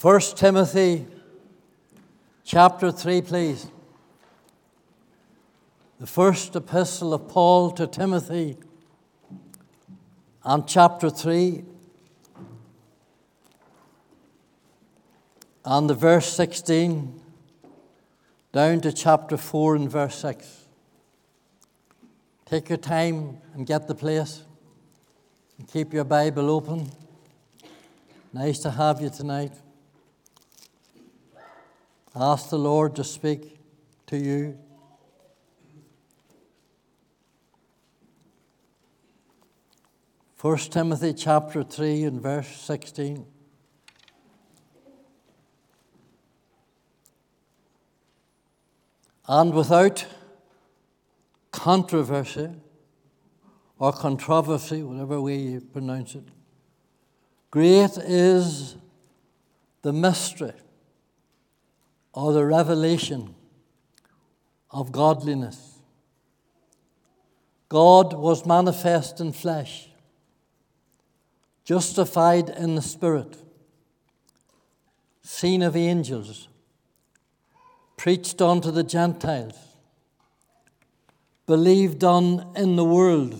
1 Timothy chapter 3, please. The first epistle of Paul to Timothy, and chapter 3, and the verse 16 down to chapter 4 and verse 6. Take your time and get the place. And keep your Bible open. Nice to have you tonight. Ask the Lord to speak to you. First Timothy chapter 3 and verse 16. And without controversy or controversy, whatever way you pronounce it, great is the mystery or the revelation of godliness. God was manifest in flesh, justified in the Spirit, seen of angels, preached unto the Gentiles, believed on in the world,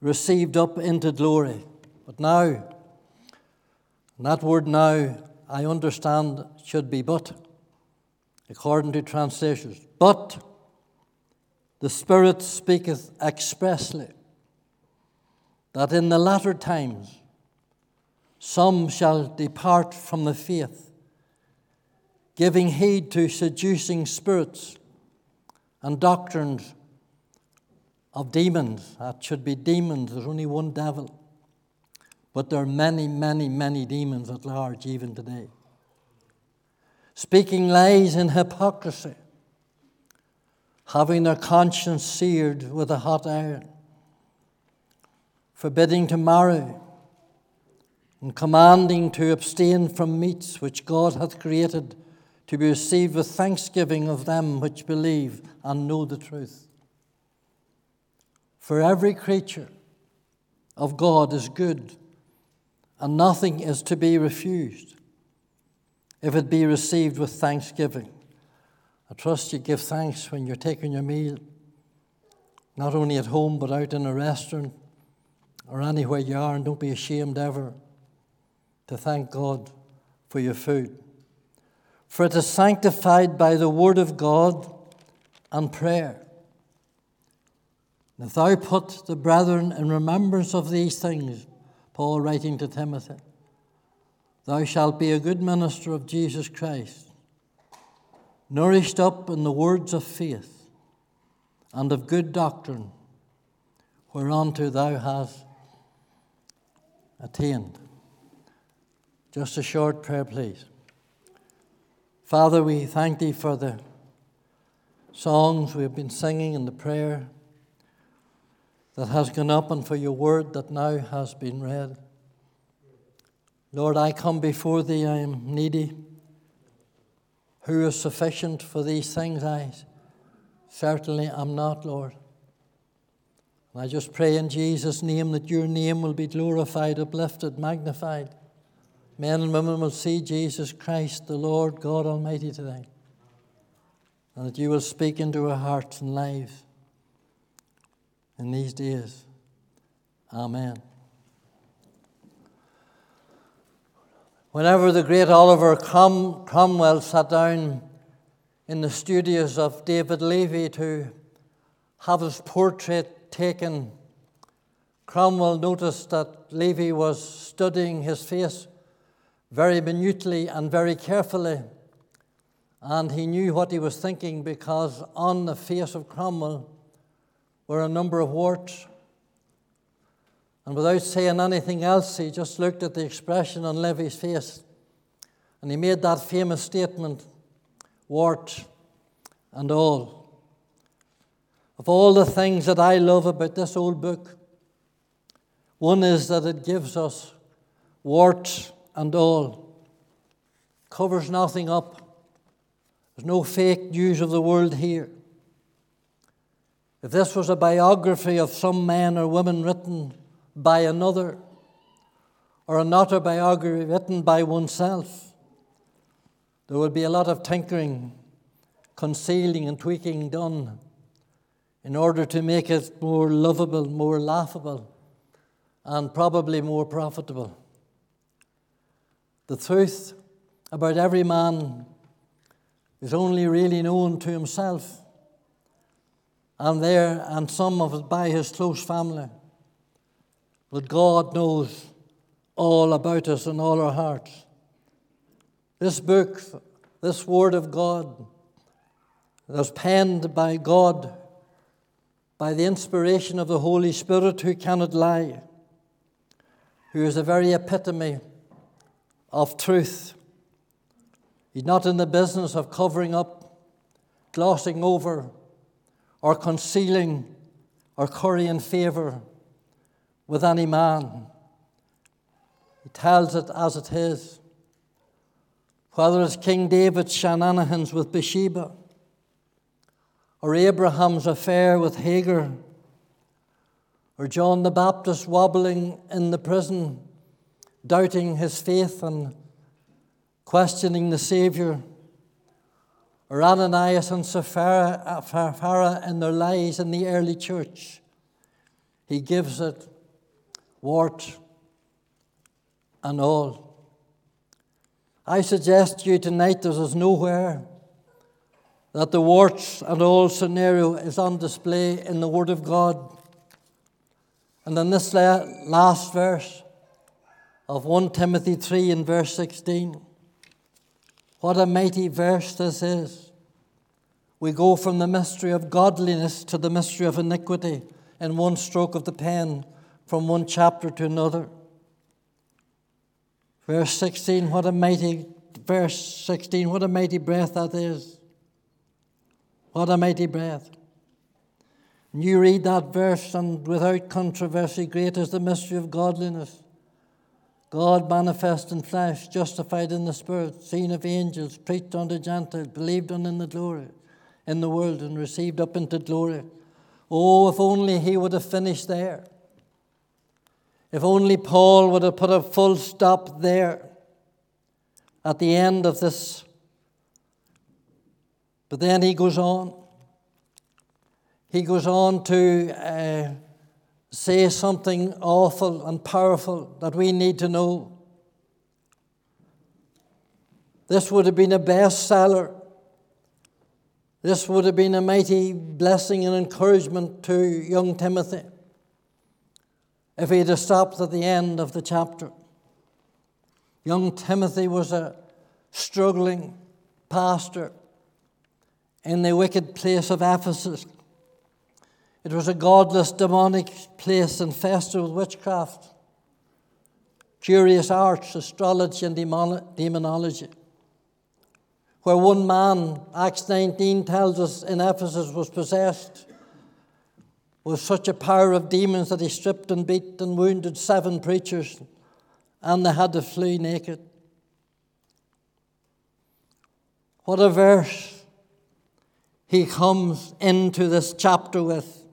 received up into glory. But now, that word now I understand should be but, according to translations. But the Spirit speaketh expressly that in the latter times some shall depart from the faith, giving heed to seducing spirits and doctrines of demons. That should be demons, there's only one devil. But there are many, many, many demons at large even today. Speaking lies and hypocrisy, having their conscience seared with a hot iron, forbidding to marry, and commanding to abstain from meats which God hath created to be received with thanksgiving of them which believe and know the truth. For every creature of God is good and nothing is to be refused if it be received with thanksgiving. I trust you give thanks when you're taking your meal, not only at home, but out in a restaurant or anywhere you are, and don't be ashamed ever to thank God for your food. For it is sanctified by the word of God and prayer. And if thou put the brethren in remembrance of these things, Paul writing to Timothy, Thou shalt be a good minister of Jesus Christ, nourished up in the words of faith and of good doctrine, whereunto thou hast attained. Just a short prayer, please. Father, we thank Thee for the songs we've been singing and the prayer that has gone up and for your word that now has been read. Lord, I come before thee, I am needy. Who is sufficient for these things? I certainly am not, Lord. And I just pray in Jesus' name that your name will be glorified, uplifted, magnified. Men and women will see Jesus Christ, the Lord God Almighty, today. And that you will speak into our hearts and lives in these days. Amen. Whenever the great Oliver Crom- Cromwell sat down in the studios of David Levy to have his portrait taken, Cromwell noticed that Levy was studying his face very minutely and very carefully. And he knew what he was thinking because on the face of Cromwell were a number of warts. And without saying anything else, he just looked at the expression on Levy's face and he made that famous statement wart and all. Of all the things that I love about this old book, one is that it gives us warts and all, covers nothing up. There's no fake news of the world here. If this was a biography of some man or woman written by another, or an autobiography written by oneself, there would be a lot of tinkering, concealing, and tweaking done in order to make it more lovable, more laughable, and probably more profitable. The truth about every man is only really known to himself and there and some of it by his close family. But God knows all about us and all our hearts. This book, this Word of God, was penned by God by the inspiration of the Holy Spirit who cannot lie, who is the very epitome of truth. He's not in the business of covering up, glossing over, or concealing or currying favour with any man. He tells it as it is. Whether it's King David's shenanigans with Bathsheba, or Abraham's affair with Hagar, or John the Baptist wobbling in the prison, doubting his faith and questioning the Saviour, or Ananias and Sapphira uh, in their lives in the early church. He gives it wart and all. I suggest to you tonight that there is nowhere that the warts and all scenario is on display in the Word of God. And in this last verse of 1 Timothy 3 in verse 16, what a mighty verse this is. We go from the mystery of godliness to the mystery of iniquity in one stroke of the pen, from one chapter to another. Verse 16, what a mighty, verse 16, what a mighty breath that is. What a mighty breath. And you read that verse, and without controversy, great is the mystery of godliness. God manifest in flesh, justified in the Spirit, seen of angels, preached unto Gentiles, believed on in the glory, in the world, and received up into glory. Oh, if only he would have finished there. If only Paul would have put a full stop there at the end of this. But then he goes on. He goes on to uh, say something awful and powerful that we need to know. This would have been a bestseller. This would have been a mighty blessing and encouragement to young Timothy if he had stopped at the end of the chapter. Young Timothy was a struggling pastor in the wicked place of Ephesus. It was a godless, demonic place infested with witchcraft, curious arts, astrology, and demonology. Where one man, Acts 19 tells us, in Ephesus was possessed with such a power of demons that he stripped and beat and wounded seven preachers, and they had to flee naked. What a verse he comes into this chapter with.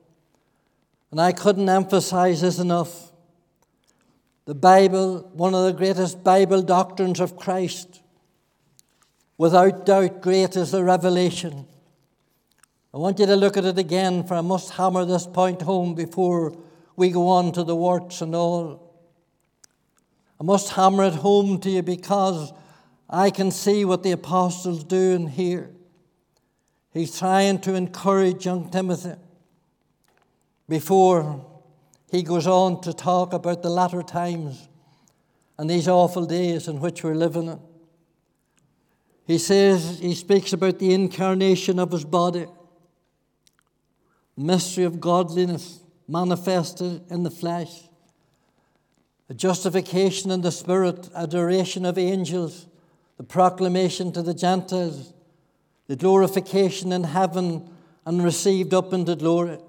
And I couldn't emphasize this enough. The Bible, one of the greatest Bible doctrines of Christ, without doubt, great is the revelation. I want you to look at it again, for I must hammer this point home before we go on to the works and all. I must hammer it home to you because I can see what the apostles do in here. He's trying to encourage young Timothy before he goes on to talk about the latter times and these awful days in which we're living in. He says, he speaks about the incarnation of his body the mystery of godliness manifested in the flesh, a justification in the spirit, adoration of angels, the proclamation to the Gentiles, the glorification in heaven and received up into glory.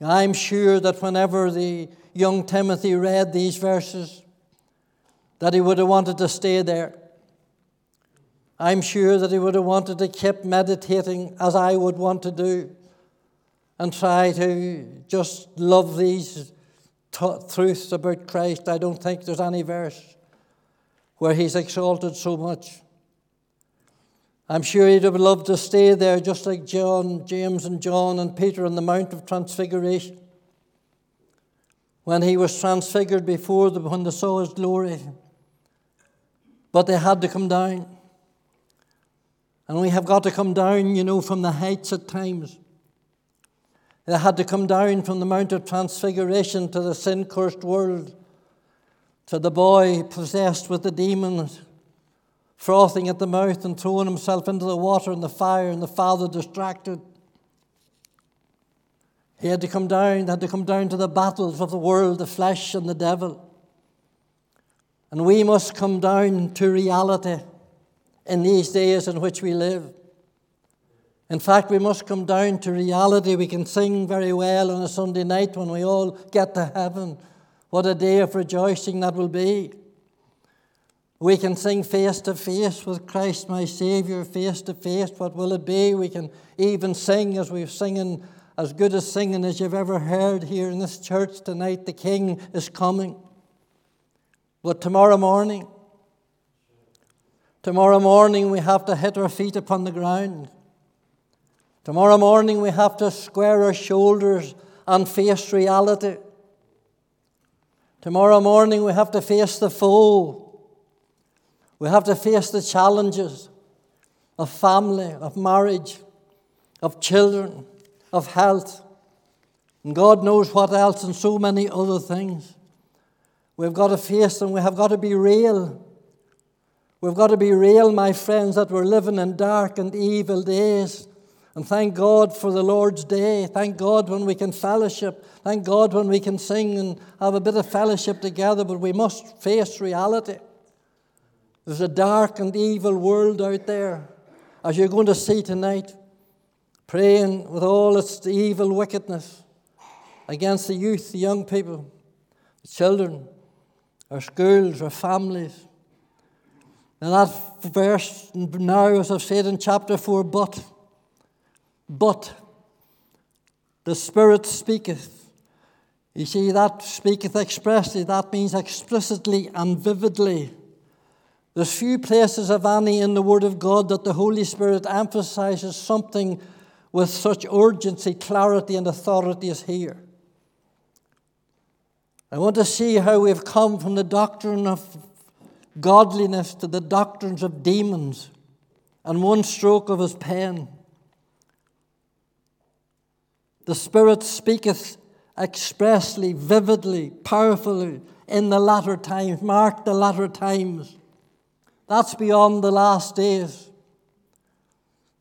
I'm sure that whenever the young Timothy read these verses, that he would have wanted to stay there. I'm sure that he would have wanted to keep meditating as I would want to do and try to just love these t- truths about Christ, I don't think there's any verse where he's exalted so much. I'm sure he'd have loved to stay there just like John, James, and John and Peter on the Mount of Transfiguration. When he was transfigured before them, when they saw his glory. But they had to come down. And we have got to come down, you know, from the heights at times. They had to come down from the Mount of Transfiguration to the sin cursed world, to the boy possessed with the demons frothing at the mouth and throwing himself into the water and the fire, and the father distracted. He had to come down, had to come down to the battles of the world, the flesh, and the devil. And we must come down to reality in these days in which we live. In fact, we must come down to reality. We can sing very well on a Sunday night when we all get to heaven. What a day of rejoicing that will be. We can sing face to face with Christ, my Saviour, face to face. What will it be? We can even sing as we're singing, as good as singing as you've ever heard here in this church tonight. The King is coming. But tomorrow morning, tomorrow morning we have to hit our feet upon the ground. Tomorrow morning we have to square our shoulders and face reality. Tomorrow morning we have to face the foe we have to face the challenges of family, of marriage, of children, of health, and God knows what else, and so many other things. We've got to face them. We have got to be real. We've got to be real, my friends, that we're living in dark and evil days. And thank God for the Lord's day. Thank God when we can fellowship. Thank God when we can sing and have a bit of fellowship together, but we must face reality. There's a dark and evil world out there, as you're going to see tonight, praying with all its evil wickedness against the youth, the young people, the children, our schools, our families. And that verse now, as I've said in chapter 4, but, but the Spirit speaketh. You see, that speaketh expressly, that means explicitly and vividly. There's few places, of any, in the Word of God that the Holy Spirit emphasizes something with such urgency, clarity, and authority as here. I want to see how we've come from the doctrine of godliness to the doctrines of demons and one stroke of his pen. The Spirit speaketh expressly, vividly, powerfully in the latter times. Mark the latter times. That's beyond the last days.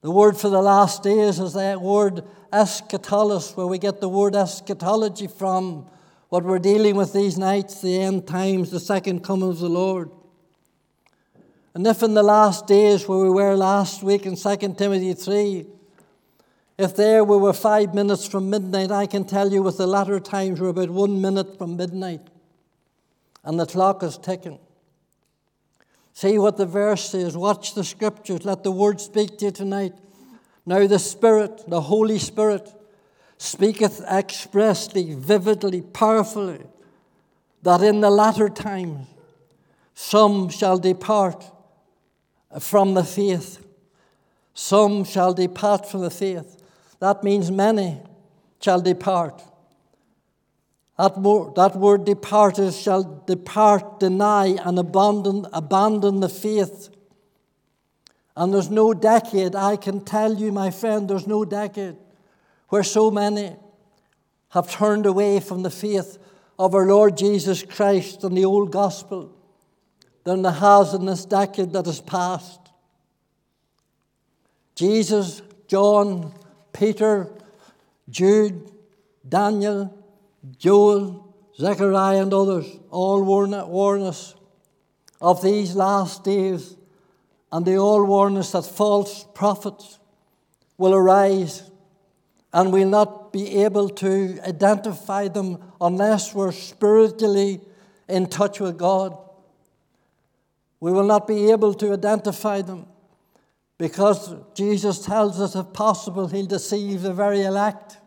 The word for the last days is that word eschatologist, where we get the word eschatology from. What we're dealing with these nights, the end times, the second coming of the Lord. And if in the last days, where we were last week in 2 Timothy 3, if there we were five minutes from midnight, I can tell you with the latter times we're about one minute from midnight. And the clock is ticking. See what the verse says. Watch the scriptures. Let the word speak to you tonight. Now, the Spirit, the Holy Spirit, speaketh expressly, vividly, powerfully, that in the latter times some shall depart from the faith. Some shall depart from the faith. That means many shall depart. That word, that word departed shall depart, deny, and abandon, abandon the faith. And there's no decade, I can tell you, my friend, there's no decade where so many have turned away from the faith of our Lord Jesus Christ and the old gospel than there has in this decade that has passed. Jesus, John, Peter, Jude, Daniel, Joel, Zechariah, and others all warn, us of these last days, and they all warn us that false prophets will arise and we'll not be able to identify them unless we're spiritually in touch with God. We will not be able to identify them because Jesus tells us, if possible, he'll deceive the very elect.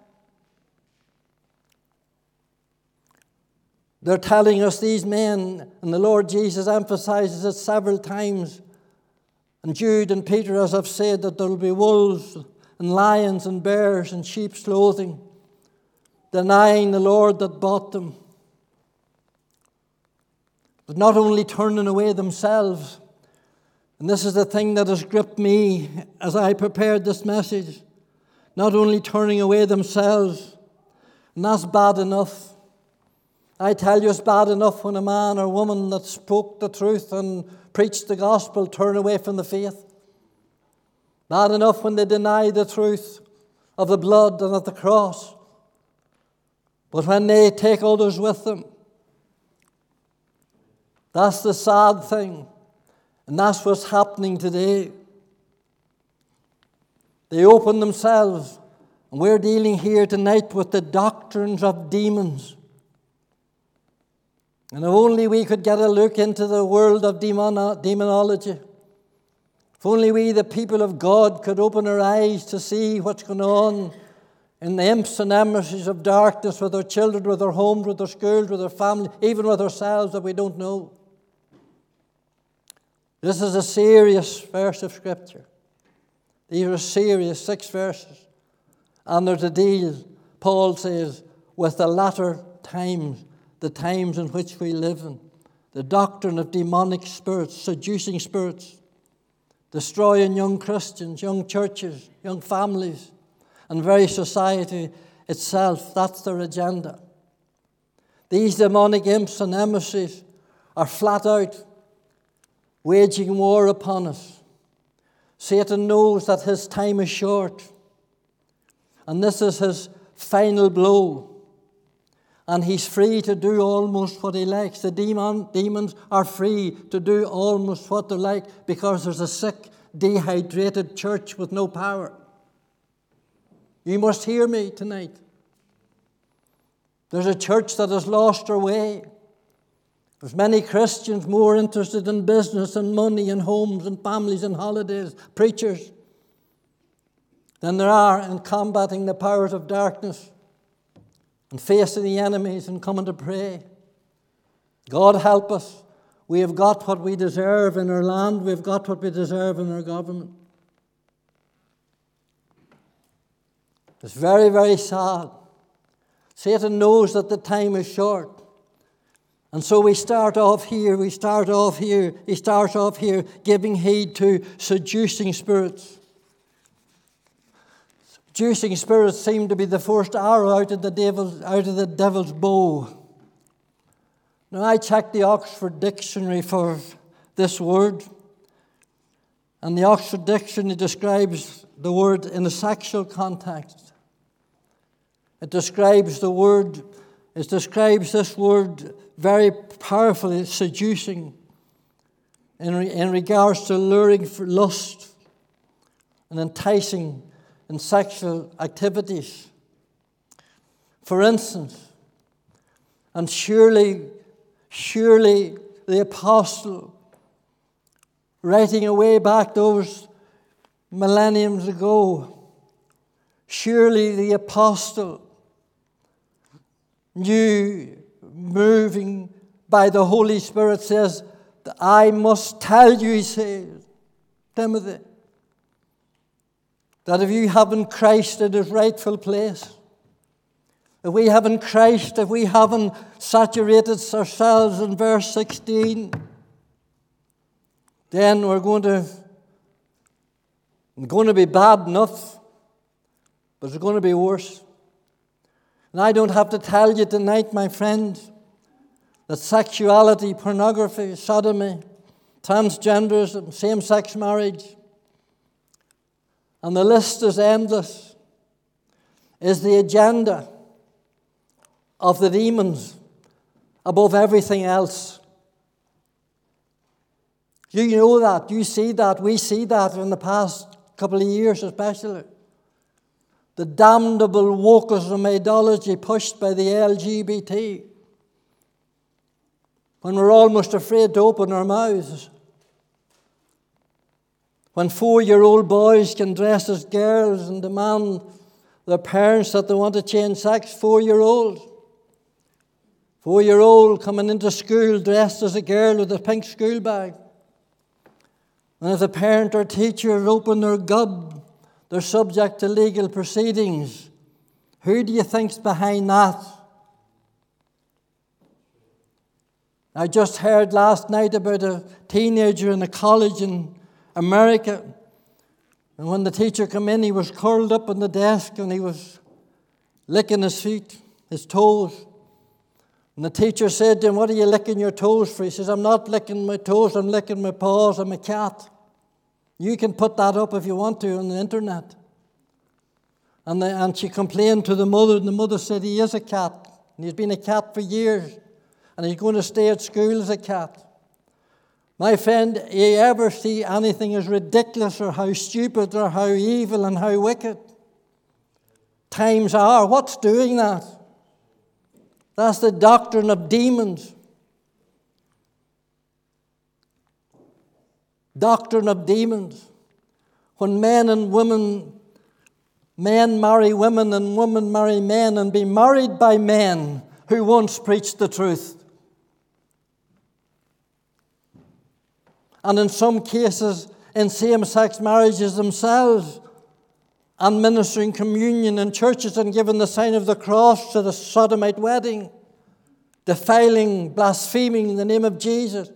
They're telling us, these men, and the Lord Jesus emphasizes it several times. And Jude and Peter, as I've said, that there will be wolves and lions and bears and sheep's clothing, denying the Lord that bought them. But not only turning away themselves, and this is the thing that has gripped me as I prepared this message, not only turning away themselves, and that's bad enough. I tell you, it's bad enough when a man or woman that spoke the truth and preached the gospel turn away from the faith. Bad enough when they deny the truth of the blood and of the cross. But when they take others with them, that's the sad thing. And that's what's happening today. They open themselves, and we're dealing here tonight with the doctrines of demons. And if only we could get a look into the world of demonology. If only we, the people of God, could open our eyes to see what's going on in the imps and emissaries of darkness with our children, with our homes, with our schools, with our family, even with ourselves that we don't know. This is a serious verse of Scripture. These are serious six verses. And there's a deal, Paul says, with the latter times the times in which we live in, the doctrine of demonic spirits, seducing spirits, destroying young Christians, young churches, young families, and very society itself. That's their agenda. These demonic imps and emissaries are flat out waging war upon us. Satan knows that his time is short, and this is his final blow and he's free to do almost what he likes. The demon, demons are free to do almost what they like because there's a sick, dehydrated church with no power. You must hear me tonight. There's a church that has lost her way. There's many Christians more interested in business and money and homes and families and holidays, preachers, than there are in combating the powers of darkness and facing the enemies and coming to pray. God help us. We have got what we deserve in our land, we've got what we deserve in our government. It's very, very sad. Satan knows that the time is short. And so we start off here, we start off here, he starts off here giving heed to seducing spirits. Seducing spirits seem to be the first arrow out of the devil's, out of the devil's bow. Now, I checked the Oxford Dictionary for this word, and the Oxford Dictionary describes the word in a sexual context. It describes the word, it describes this word very powerfully, seducing in, in regards to luring for lust and enticing in sexual activities. For instance, and surely, surely the apostle, writing away back those millenniums ago, surely the apostle knew, moving by the Holy Spirit, says, I must tell you, he says, Timothy, that if you haven't Christ in his rightful place, if we haven't Christ, if we haven't saturated ourselves in verse 16, then we're going to, going to be bad enough, but it's going to be worse. And I don't have to tell you tonight, my friends, that sexuality, pornography, sodomy, transgenderism, same sex marriage, and the list is endless, is the agenda of the demons above everything else. You know that, you see that, we see that in the past couple of years, especially. The damnable wokeism ideology pushed by the LGBT. When we're almost afraid to open our mouths. When four year old boys can dress as girls and demand their parents that they want to change sex, four year old. Four year old coming into school dressed as a girl with a pink school bag. And if a parent or teacher open their gob, they're subject to legal proceedings. Who do you think's behind that? I just heard last night about a teenager in a college in America. And when the teacher came in, he was curled up on the desk and he was licking his feet, his toes. And the teacher said to him, What are you licking your toes for? He says, I'm not licking my toes, I'm licking my paws. I'm a cat. You can put that up if you want to on the internet. And, the, and she complained to the mother, and the mother said, He is a cat. And he's been a cat for years. And he's going to stay at school as a cat. My friend, you ever see anything as ridiculous or how stupid or how evil and how wicked? Times are. What's doing that? That's the doctrine of demons. Doctrine of demons. When men and women, men marry women and women marry men and be married by men who once preached the truth. And in some cases, in same sex marriages themselves, and ministering communion in churches and giving the sign of the cross to the sodomite wedding, defiling, blaspheming in the name of Jesus.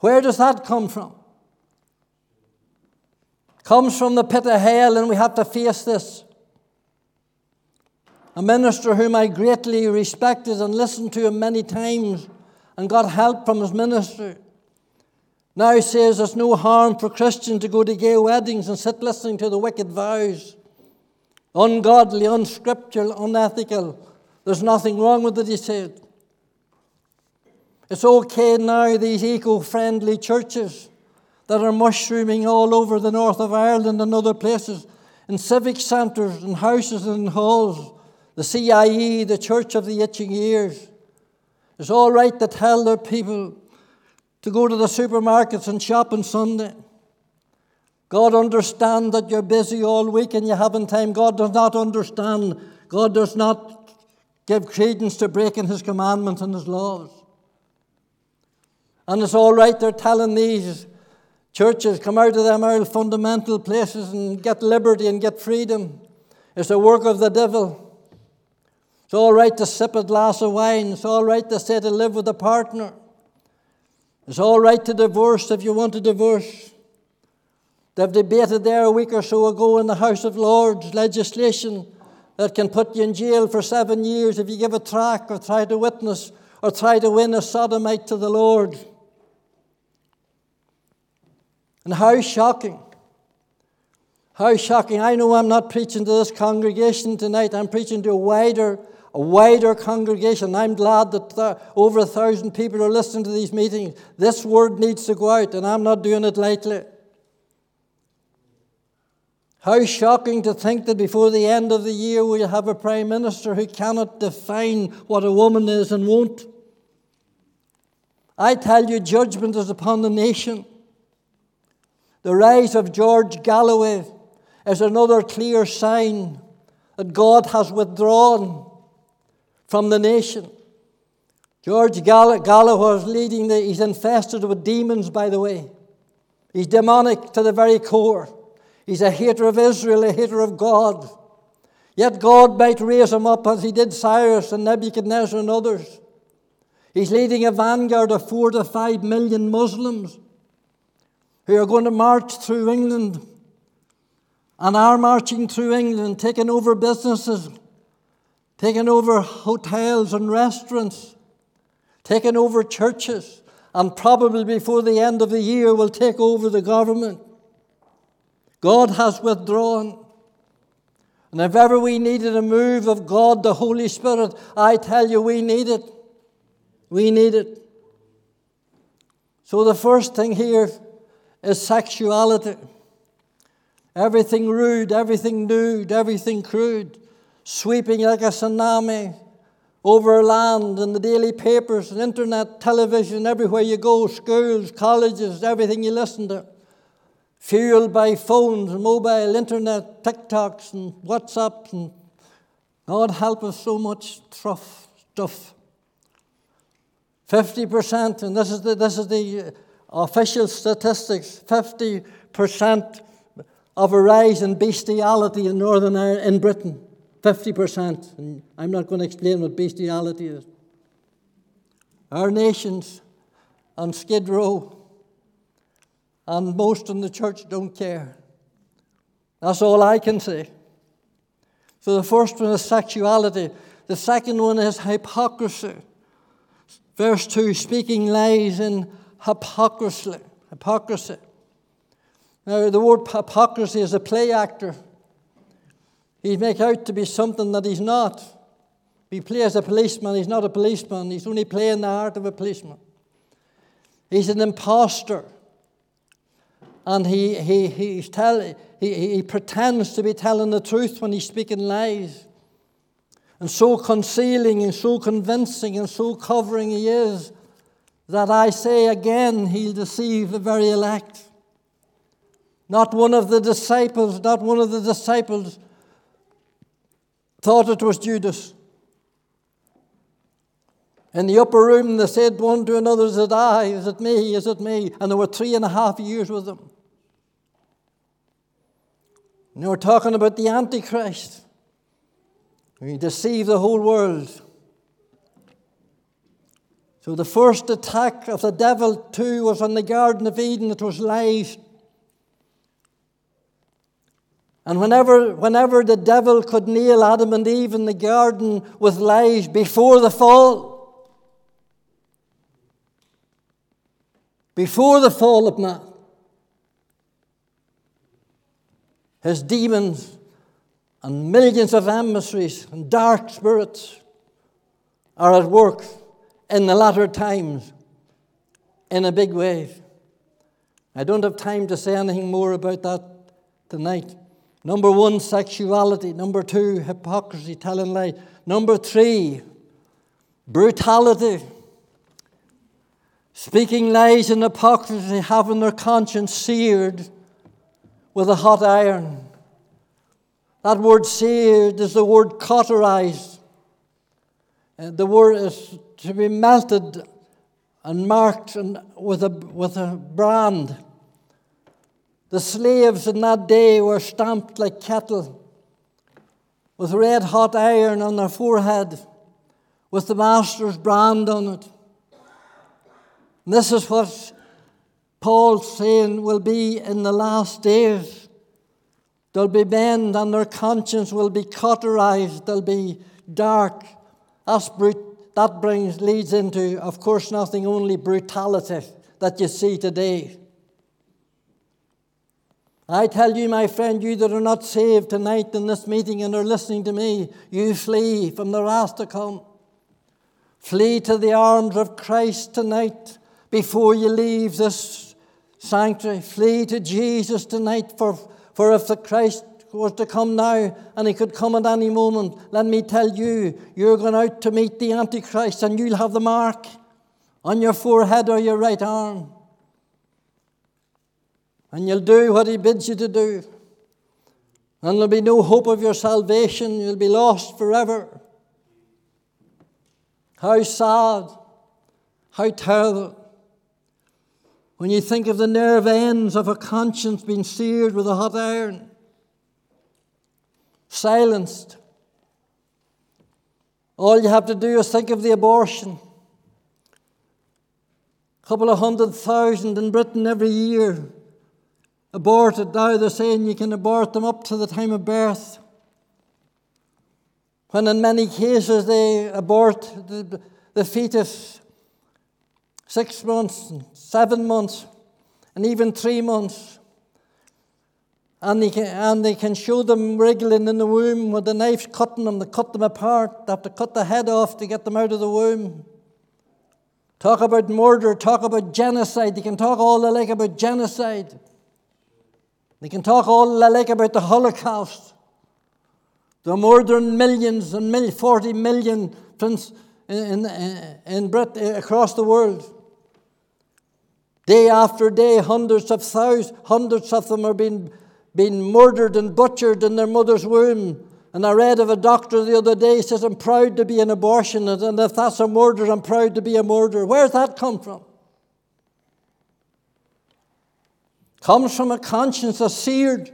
Where does that come from? Comes from the pit of hell, and we have to face this. A minister whom I greatly respected and listened to him many times and got help from his ministry. Now says there's no harm for Christians to go to gay weddings and sit listening to the wicked vows ungodly, unscriptural, unethical. There's nothing wrong with it, he said. It's okay now, these eco friendly churches that are mushrooming all over the north of Ireland and other places, in civic centres and houses and halls, the CIE, the Church of the Itching Ears. It's all right to tell their people to go to the supermarkets and shop on Sunday. God understands that you're busy all week and you haven't time. God does not understand. God does not give credence to breaking His commandments and His laws. And it's all right, they're telling these churches, come out of them old fundamental places and get liberty and get freedom. It's the work of the devil. It's all right to sip a glass of wine. It's all right to say to live with a partner. It's all right to divorce if you want to divorce. They've debated there a week or so ago in the House of Lords legislation that can put you in jail for seven years if you give a track or try to witness or try to win a sodomite to the Lord. And how shocking. How shocking. I know I'm not preaching to this congregation tonight, I'm preaching to a wider, a wider congregation. I'm glad that th- over a thousand people are listening to these meetings. This word needs to go out, and I'm not doing it lightly. How shocking to think that before the end of the year we'll have a Prime Minister who cannot define what a woman is and won't. I tell you, judgment is upon the nation. The rise of George Galloway is another clear sign that God has withdrawn from the nation. George Galloway is leading the, he's infested with demons, by the way. He's demonic to the very core. He's a hater of Israel, a hater of God. Yet God might raise him up as he did Cyrus and Nebuchadnezzar and others. He's leading a vanguard of four to five million Muslims who are going to march through England and are marching through England, taking over businesses, taking over hotels and restaurants, taking over churches, and probably before the end of the year will take over the government. God has withdrawn. And if ever we needed a move of God, the Holy Spirit, I tell you, we need it. We need it. So the first thing here is sexuality. Everything rude, everything nude, everything crude, sweeping like a tsunami over land in the daily papers and internet, television, everywhere you go, schools, colleges, everything you listen to fueled by phones, mobile, internet, TikToks, and WhatsApps, and God help us so much tough stuff. 50%, and this is the, this is the uh, official statistics 50% of a rise in bestiality in Northern Ireland, in Britain. 50%. And I'm not going to explain what bestiality is. Our nations on Skid Row and most in the church don't care. That's all I can say. So the first one is sexuality. The second one is hypocrisy. Verse 2 speaking lies in hypocrisy. Hypocrisy. Now, the word hypocrisy is a play actor. He make out to be something that he's not. He plays a policeman, he's not a policeman. He's only playing the heart of a policeman. He's an impostor. And he, he, he's tell, he, he pretends to be telling the truth when he's speaking lies. And so concealing and so convincing and so covering he is that I say again, he'll deceive the very elect. Not one of the disciples, not one of the disciples thought it was Judas. In the upper room, they said one to another, Is it I? Is it me? Is it me? And there were three and a half years with them. And they were talking about the Antichrist. He deceived the whole world. So the first attack of the devil, too, was on the Garden of Eden. It was lies. And whenever, whenever the devil could nail Adam and Eve in the garden with lies before the fall, before the fall of man, his demons and millions of emissaries and dark spirits are at work in the latter times in a big way. I don't have time to say anything more about that tonight. Number one, sexuality. Number two, hypocrisy, telling lies. Number three, brutality. Speaking lies and hypocrisy, having their conscience seared with a hot iron. That word seared is the word cauterized. Uh, the word is to be melted and marked with, a, with a brand. The slaves in that day were stamped like cattle with red hot iron on their forehead with the master's brand on it. And this is what Paul's saying will be in the last days. They'll be bent and their conscience will be cauterized, they'll be dark. That's brut- that brings leads into, of course, nothing only brutality that you see today. I tell you, my friend, you that are not saved tonight in this meeting and are listening to me, you flee from the wrath to come. Flee to the arms of Christ tonight before you leave this sanctuary. Flee to Jesus tonight, for, for if the Christ was to come now and he could come at any moment, let me tell you, you're going out to meet the Antichrist and you'll have the mark on your forehead or your right arm and you'll do what He bids you to do. And there'll be no hope of your salvation. You'll be lost forever. How sad, how terrible. When you think of the nerve ends of a conscience being seared with a hot iron, silenced. All you have to do is think of the abortion. A couple of hundred thousand in Britain every year aborted. Now they're saying you can abort them up to the time of birth. When in many cases they abort the, the fetus six months, seven months, and even three months. And they, can, and they can show them wriggling in the womb with the knife cutting them. They cut them apart. They have to cut the head off to get them out of the womb. Talk about murder, talk about genocide. They can talk all they like about genocide. They can talk all they like about the Holocaust. There are more than millions and mil- 40 million in, in, in Britain, eh, across the world. Day after day, hundreds of thousands, hundreds of them are being, being murdered and butchered in their mother's womb. And I read of a doctor the other day says, I'm proud to be an abortionist, and if that's a murder, I'm proud to be a murderer. Where's that come from? Comes from a conscience that's seared.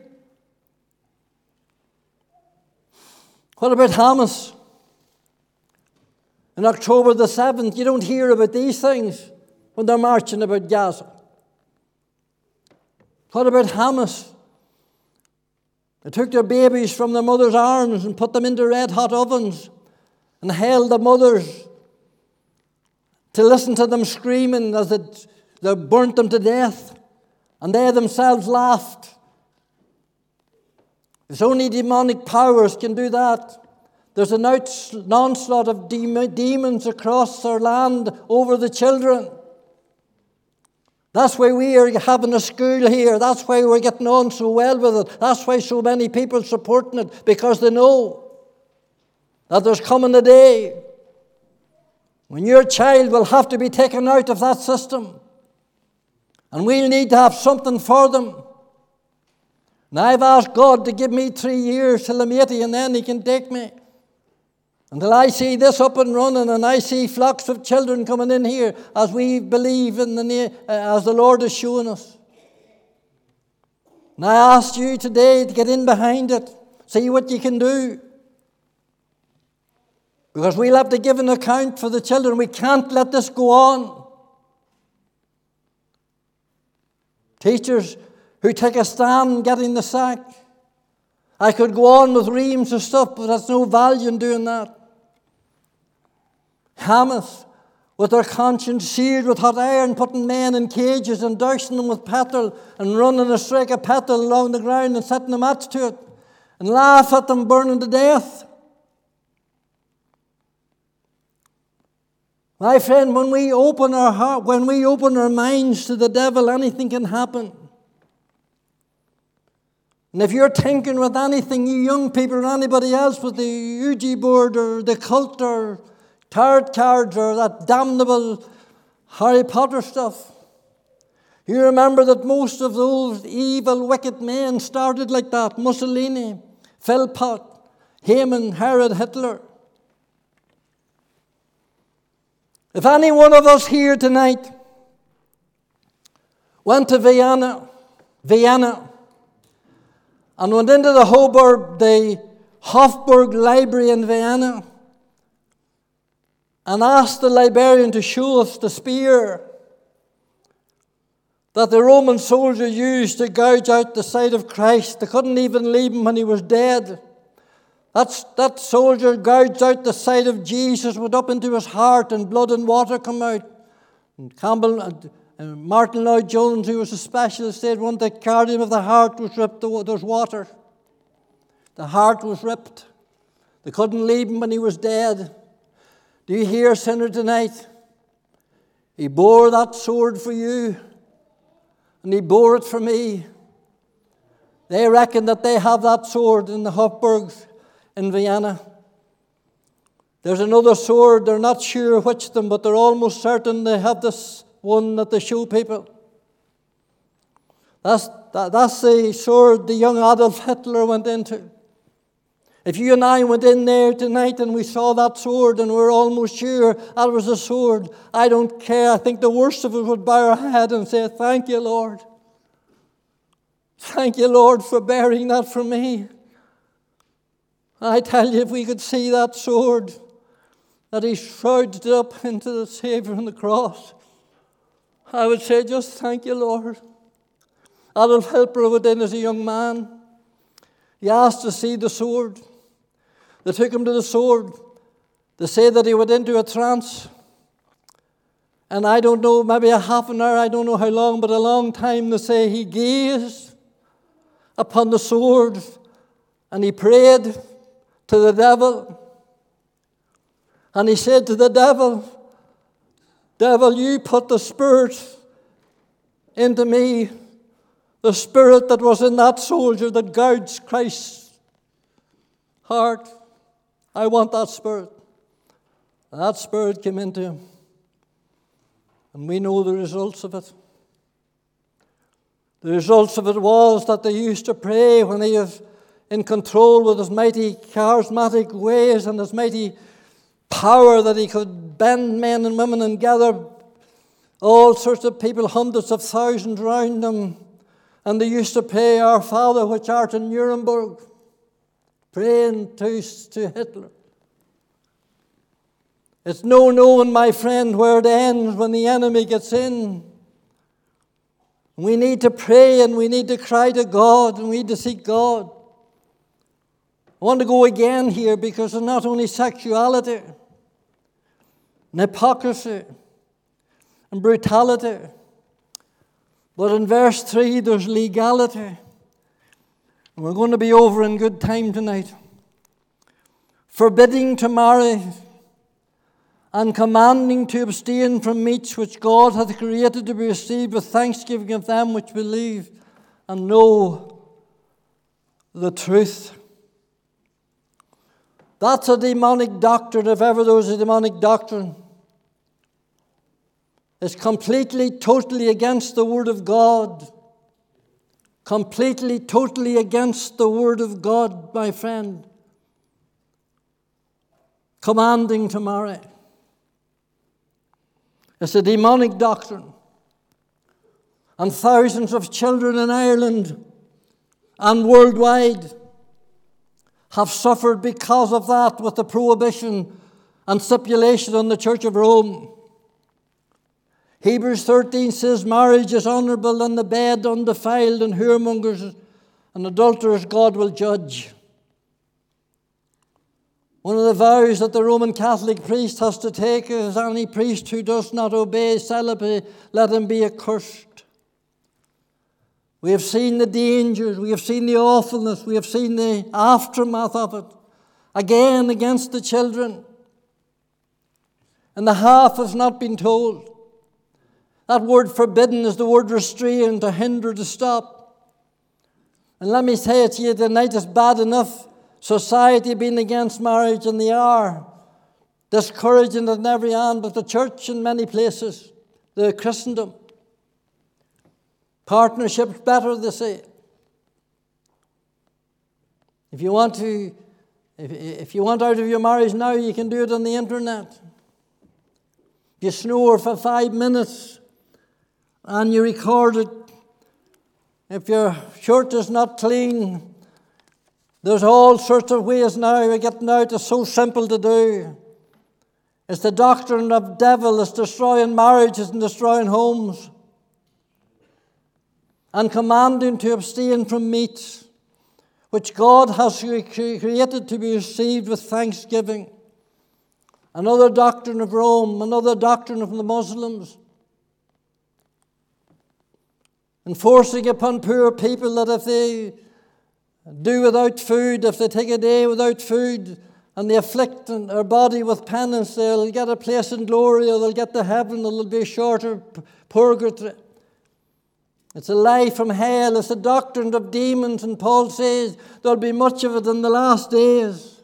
What about Hamas? In October the 7th, you don't hear about these things when they're marching about Gaza. What about Hamas? They took their babies from their mother's arms and put them into red hot ovens and held the mothers to listen to them screaming as they burnt them to death. And they themselves laughed. If only demonic powers can do that. There's an onslaught of demons across our land over the children. That's why we are having a school here. That's why we're getting on so well with it. That's why so many people supporting it, because they know that there's coming a day when your child will have to be taken out of that system. And we'll need to have something for them. And I've asked God to give me three years till I'm 80, and then He can take me. Until I see this up and running and I see flocks of children coming in here as we believe in the uh, as the Lord has shown us. And I ask you today to get in behind it, see what you can do. Because we'll have to give an account for the children. We can't let this go on. Teachers who take a stand getting the sack. I could go on with reams of stuff, but there's no value in doing that. Hamas, with their conscience seared with hot iron, putting men in cages and dousing them with petrol and running a streak of petrol along the ground and setting a match to it and laugh at them burning to death. My friend, when we open our heart, when we open our minds to the devil, anything can happen. And if you're tinkering with anything, you young people or anybody else with the Ouija board or the cult or tarot cards or that damnable Harry Potter stuff. You remember that most of those evil, wicked men started like that Mussolini, Philpott, Haman, Herod, Hitler. If any one of us here tonight went to Vienna, Vienna, and went into the Hofburg, the Hofburg Library in Vienna, and asked the librarian to show us the spear that the Roman soldier used to gouge out the side of Christ. They couldn't even leave him when he was dead. That's, that soldier gouged out the side of Jesus, went up into his heart, and blood and water come out. And Campbell, and uh, Martyn Lloyd-Jones, who was a specialist, said one that carried him of the heart was ripped, there was water. The heart was ripped. They couldn't leave him when he was dead. Do you hear, sinner, tonight? He bore that sword for you, and he bore it for me. They reckon that they have that sword in the Hofburgs in Vienna. There's another sword, they're not sure which of them, but they're almost certain they have this one that they show people. That's, that, that's the sword the young Adolf Hitler went into. If you and I went in there tonight and we saw that sword and we we're almost sure that was a sword, I don't care. I think the worst of us would bow our head and say, Thank you, Lord. Thank you, Lord, for bearing that for me. I tell you, if we could see that sword that he shrouded up into the Savior on the cross, I would say, just thank you, Lord. Adolf Hitler went in as a young man. He asked to see the sword. They took him to the sword. They say that he went into a trance. And I don't know, maybe a half an hour, I don't know how long, but a long time they say he gazed upon the sword and he prayed to the devil. And he said to the devil, Devil, you put the spirit into me, the spirit that was in that soldier that guards Christ's heart. I want that spirit. And that spirit came into him. And we know the results of it. The results of it was that they used to pray when they was in control with his mighty charismatic ways and his mighty power that he could bend men and women and gather all sorts of people, hundreds of thousands round him. And they used to pray, Our Father which art in Nuremberg, praying to, to Hitler. It's no knowing, my friend, where it ends when the enemy gets in. We need to pray and we need to cry to God and we need to seek God. I want to go again here because it's not only sexuality and hypocrisy and brutality, but in verse 3 there's legality. And we're going to be over in good time tonight. Forbidding to marry and commanding to abstain from meats which God hath created to be received with thanksgiving of them which believe and know the truth. That's a demonic doctrine, if ever there was a demonic doctrine. It's completely, totally against the Word of God. Completely, totally against the Word of God, my friend. Commanding to marry. It's a demonic doctrine. And thousands of children in Ireland and worldwide have suffered because of that with the prohibition and stipulation on the Church of Rome. Hebrews 13 says, Marriage is honourable and the bed undefiled, and whoremongers and adulterers God will judge. One of the vows that the Roman Catholic priest has to take is any priest who does not obey celibacy, let him be accursed. We have seen the dangers, we have seen the awfulness, we have seen the aftermath of it. Again, against the children. And the half has not been told. That word forbidden is the word restrain, to hinder, to stop. And let me say it to you tonight, it's bad enough society being against marriage, and they are discouraging it in every hand, but the church in many places, the Christendom. Partnerships better, they say. If you want to, if, if you want out of your marriage now, you can do it on the internet. You snore for five minutes and you record it, if your shirt is not clean, there's all sorts of ways now of getting out. It's so simple to do. It's the doctrine of devil. It's destroying marriages and destroying homes. And commanding to abstain from meats, which God has created to be received with thanksgiving. Another doctrine of Rome, another doctrine of the Muslims. Enforcing upon poor people that if they do without food, if they take a day without food and they afflict their body with penance, they'll get a place in glory or they'll get to heaven, it'll be a shorter purgatory. It's a lie from hell, it's a doctrine of demons, and Paul says there'll be much of it in the last days,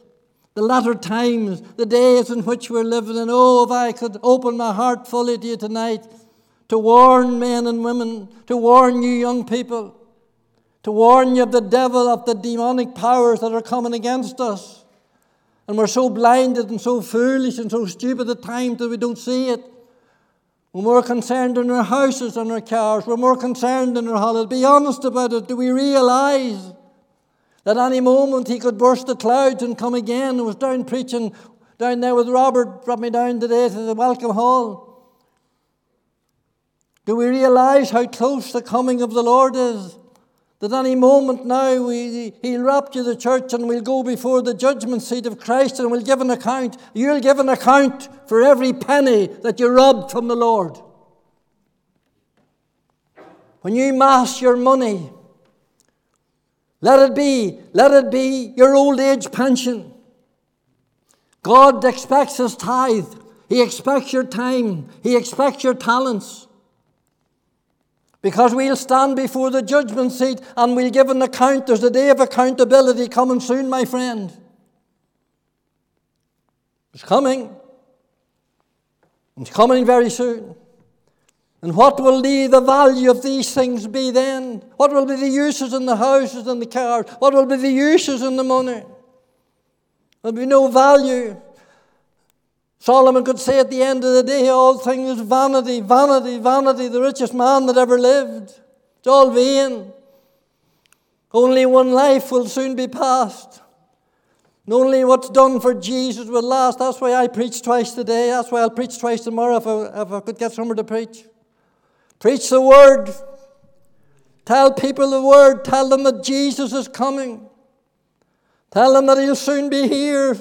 the latter times, the days in which we're living. And oh, if I could open my heart fully to you tonight to warn men and women, to warn you young people to warn you of the devil, of the demonic powers that are coming against us. And we're so blinded and so foolish and so stupid at times that we don't see it. We're more concerned in our houses and our cars. We're more concerned in our holidays. Be honest about it. Do we realize that any moment he could burst the clouds and come again? I was down preaching down there with Robert, brought me down today to the Welcome Hall. Do we realize how close the coming of the Lord is? That any moment now we, he'll rapture the church and we'll go before the judgment seat of Christ and we'll give an account. You'll give an account for every penny that you robbed from the Lord. When you mass your money, let it be, let it be your old age pension. God expects his tithe. He expects your time. He expects your talents. Because we'll stand before the judgment seat and we'll give an account. There's a day of accountability coming soon, my friend. It's coming. It's coming very soon. And what will the, the value of these things be then? What will be the uses in the houses and the cars? What will be the uses in the money? There'll be no value. Solomon could say at the end of the day, all things vanity, vanity, vanity, the richest man that ever lived. It's all vain. Only one life will soon be past. And only what's done for Jesus will last. That's why I preach twice today. That's why I'll preach twice tomorrow if I, if I could get somewhere to preach. Preach the word. Tell people the word. Tell them that Jesus is coming. Tell them that he'll soon be here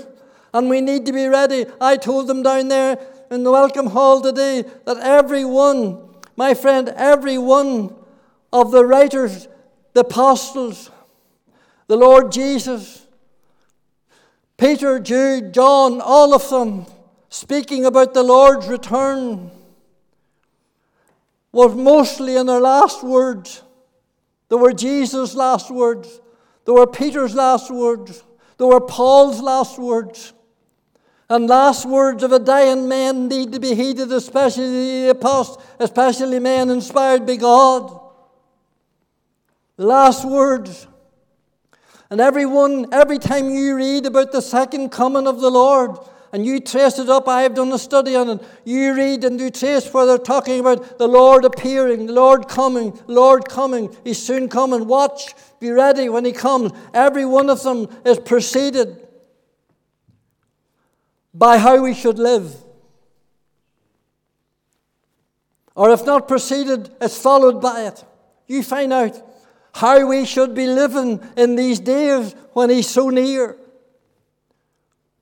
and we need to be ready. I told them down there in the welcome hall today that every one, my friend, every one of the writers, the apostles, the Lord Jesus, Peter, Jude, John, all of them speaking about the Lord's return was mostly in their last words. They were Jesus' last words. They were Peter's last words. They were Paul's last words. And last words of a dying man need to be heeded, especially the apostle, especially men inspired by God. Last words. And everyone, every time you read about the second coming of the Lord, and you trace it up, I've done a study on it. You read and you trace where they're talking about the Lord appearing, the Lord coming, Lord coming. He's soon coming. Watch, be ready when He comes. Every one of them is preceded by how we should live. Or if not preceded, it's followed by it. You find out how we should be living in these days when He's so near.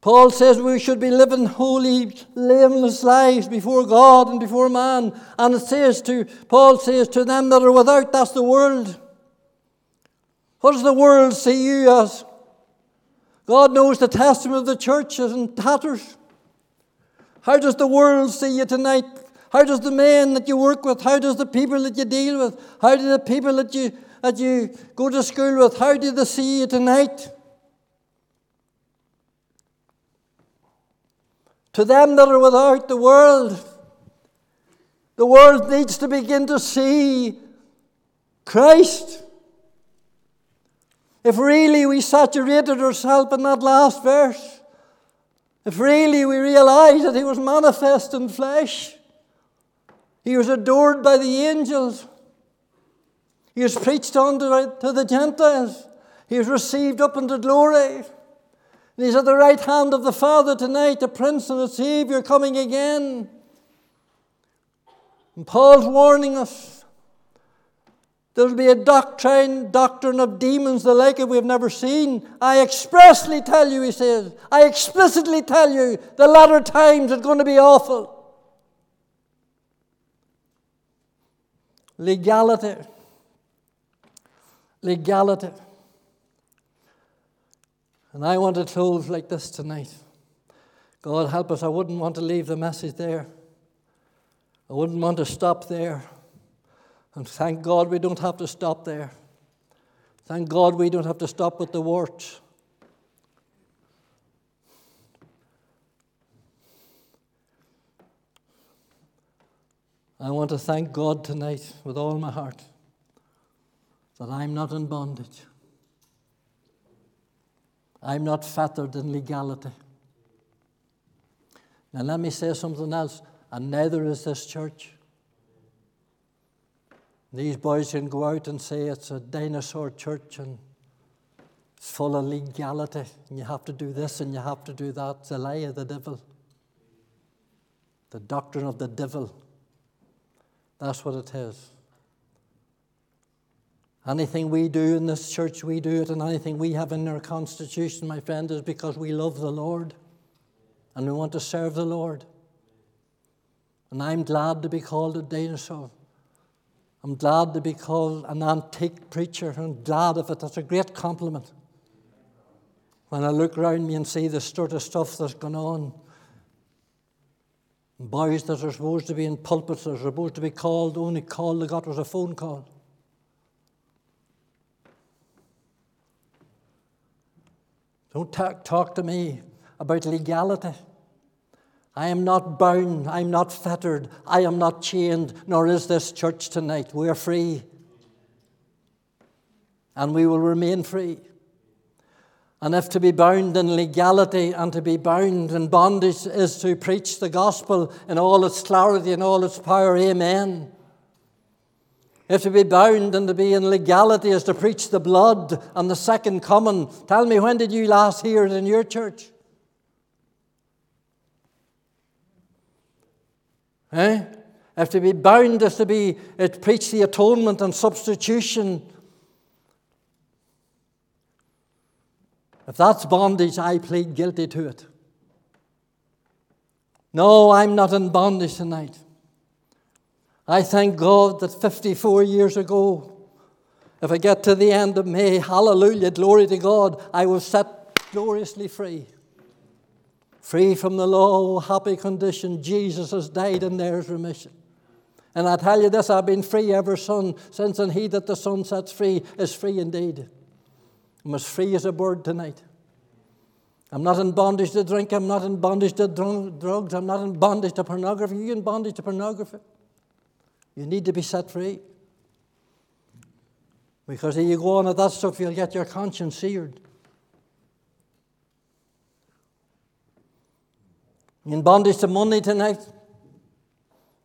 Paul says we should be living holy, blameless lives before God and before man. And it says to, Paul says, to them that are without, that's the world. What does the world see you as? God knows the testament of the church is in tatters. How does the world see you tonight? How does the men that you work with, how does the people that you deal with, how do the people that you, that you go to school with, how do they see you tonight? To them that are without the world, the world needs to begin to see Christ. If really we saturated ourselves in that last verse, if really we realize that He was manifest in flesh, He was adored by the angels, He was preached unto to the Gentiles, He was received up into glory. And he's at the right hand of the Father tonight, the Prince and the Savior coming again. And Paul's warning us There'll be a doctrine, doctrine of demons, the like of we've never seen. I expressly tell you, he says, I explicitly tell you, the latter times are going to be awful. Legality. Legality. And I want to close like this tonight. God help us, I wouldn't want to leave the message there. I wouldn't want to stop there. And thank God we don't have to stop there. Thank God we don't have to stop with the words. I want to thank God tonight with all my heart that I'm not in bondage. I'm not fettered in legality. Now, let me say something else, and neither is this church. These boys can go out and say it's a dinosaur church and it's full of legality, and you have to do this and you have to do that. It's a lie of the devil. The doctrine of the devil. That's what it is. Anything we do in this church, we do it, and anything we have in our constitution, my friend, is because we love the Lord and we want to serve the Lord. And I'm glad to be called a dinosaur. I'm glad to be called an antique preacher. I'm glad of it. That's a great compliment. When I look around me and see the sort of stuff that's going on, boys that are supposed to be in pulpits that are supposed to be called, the only call they got was a phone call. Don't talk, talk to me about legality. I am not bound, I'm not fettered, I am not chained, nor is this church tonight. We're free. And we will remain free. And if to be bound in legality and to be bound in bondage is to preach the gospel in all its clarity and all its power, amen. If to be bound and to be in legality is to preach the blood and the second coming, tell me when did you last hear it in your church? Eh? If to be bound is to be it preach the atonement and substitution. If that's bondage, I plead guilty to it. No, I'm not in bondage tonight. I thank God that 54 years ago, if I get to the end of May, hallelujah, glory to God, I was set gloriously free free from the law, happy condition. Jesus has died and there's remission. And I tell you this, I've been free ever since, and he that the Son sets free is free indeed. I'm as free as a bird tonight. I'm not in bondage to drink, I'm not in bondage to drugs, I'm not in bondage to pornography. You're in bondage to pornography. You need to be set free. Because if you go on at that stuff, you'll get your conscience seared. In bondage to money tonight?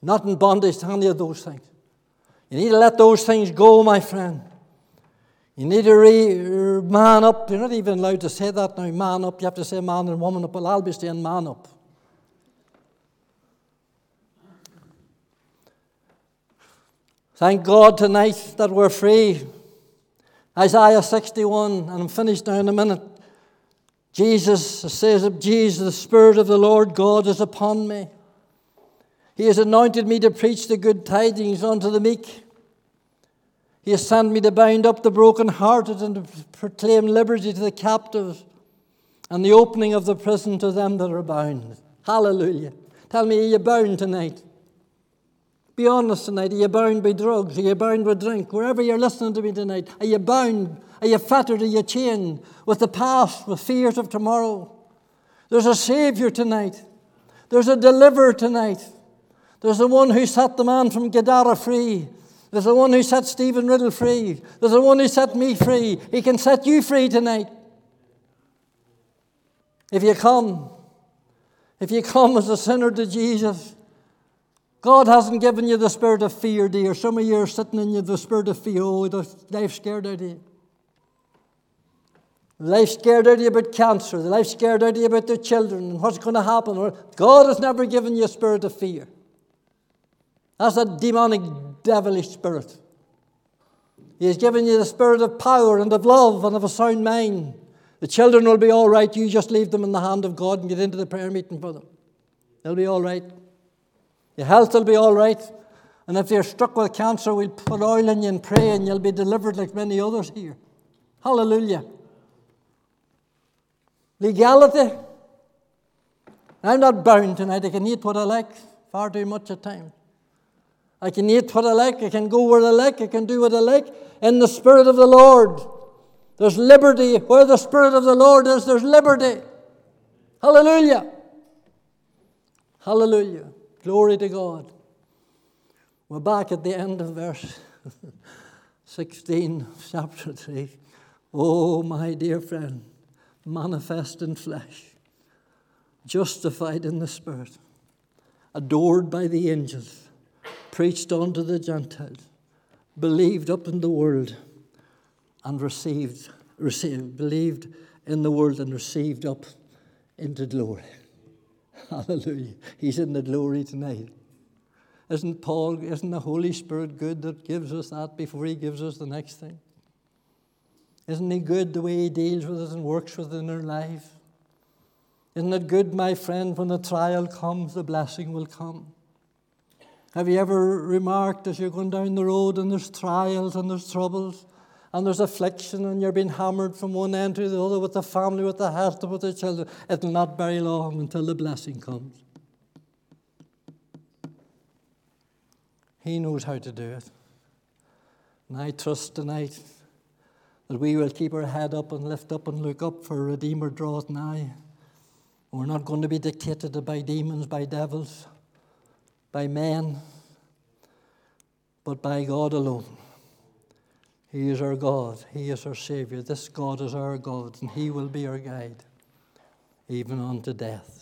Not in bondage to any of those things. You need to let those things go, my friend. You need to re- man up. You're not even allowed to say that now, man up. You have to say man and woman up. Well, I'll be saying man up. Thank God tonight that we're free. Isaiah 61, and I'm finished now in a minute. Jesus says of Jesus, the Spirit of the Lord God is upon me. He has anointed me to preach the good tidings unto the meek. He has sent me to bind up the brokenhearted and to proclaim liberty to the captives and the opening of the prison to them that are bound. Hallelujah. Tell me, are you bound tonight? Be honest tonight. Are you bound by drugs? Are you bound with drink? Wherever you're listening to me tonight, are you bound? Are you fettered? Are you chained with the past, with fears of tomorrow? There's a Savior tonight. There's a deliverer tonight. There's the one who set the man from Gadara free. There's the one who set Stephen Riddle free. There's the one who set me free. He can set you free tonight. If you come, if you come as a sinner to Jesus, God hasn't given you the spirit of fear, dear. Some of you are sitting in you the spirit of fear. Oh, the life scared out of you. Life scared out of you about cancer. The life scared out of you about the children and what's going to happen. God has never given you a spirit of fear. That's a demonic, devilish spirit. He has given you the spirit of power and of love and of a sound mind. The children will be all right. You just leave them in the hand of God and get into the prayer meeting for them. They'll be all right. Your health will be all right. And if you're struck with cancer, we'll put oil in you and pray, and you'll be delivered like many others here. Hallelujah. Legality. I'm not bound tonight. I can eat what I like far too much at times. I can eat what I like. I can go where I like. I can do what I like. In the Spirit of the Lord, there's liberty. Where the Spirit of the Lord is, there's liberty. Hallelujah. Hallelujah. Glory to God. We're back at the end of verse 16, chapter 3. Oh, my dear friend, manifest in flesh, justified in the Spirit, adored by the angels, preached unto the Gentiles, believed up in the world, and received, received, believed in the world and received up into glory. Hallelujah. He's in the glory tonight. Isn't Paul, isn't the Holy Spirit good that gives us that before he gives us the next thing? Isn't he good the way he deals with us and works within our life? Isn't it good, my friend, when the trial comes, the blessing will come? Have you ever remarked as you're going down the road and there's trials and there's troubles? And there's affliction and you're being hammered from one end to the other with the family, with the health, with the children, it'll not very long until the blessing comes. He knows how to do it. And I trust tonight that we will keep our head up and lift up and look up for a Redeemer draweth nigh. We're not going to be dictated by demons, by devils, by men, but by God alone. He is our God. He is our Savior. This God is our God, and He will be our guide, even unto death.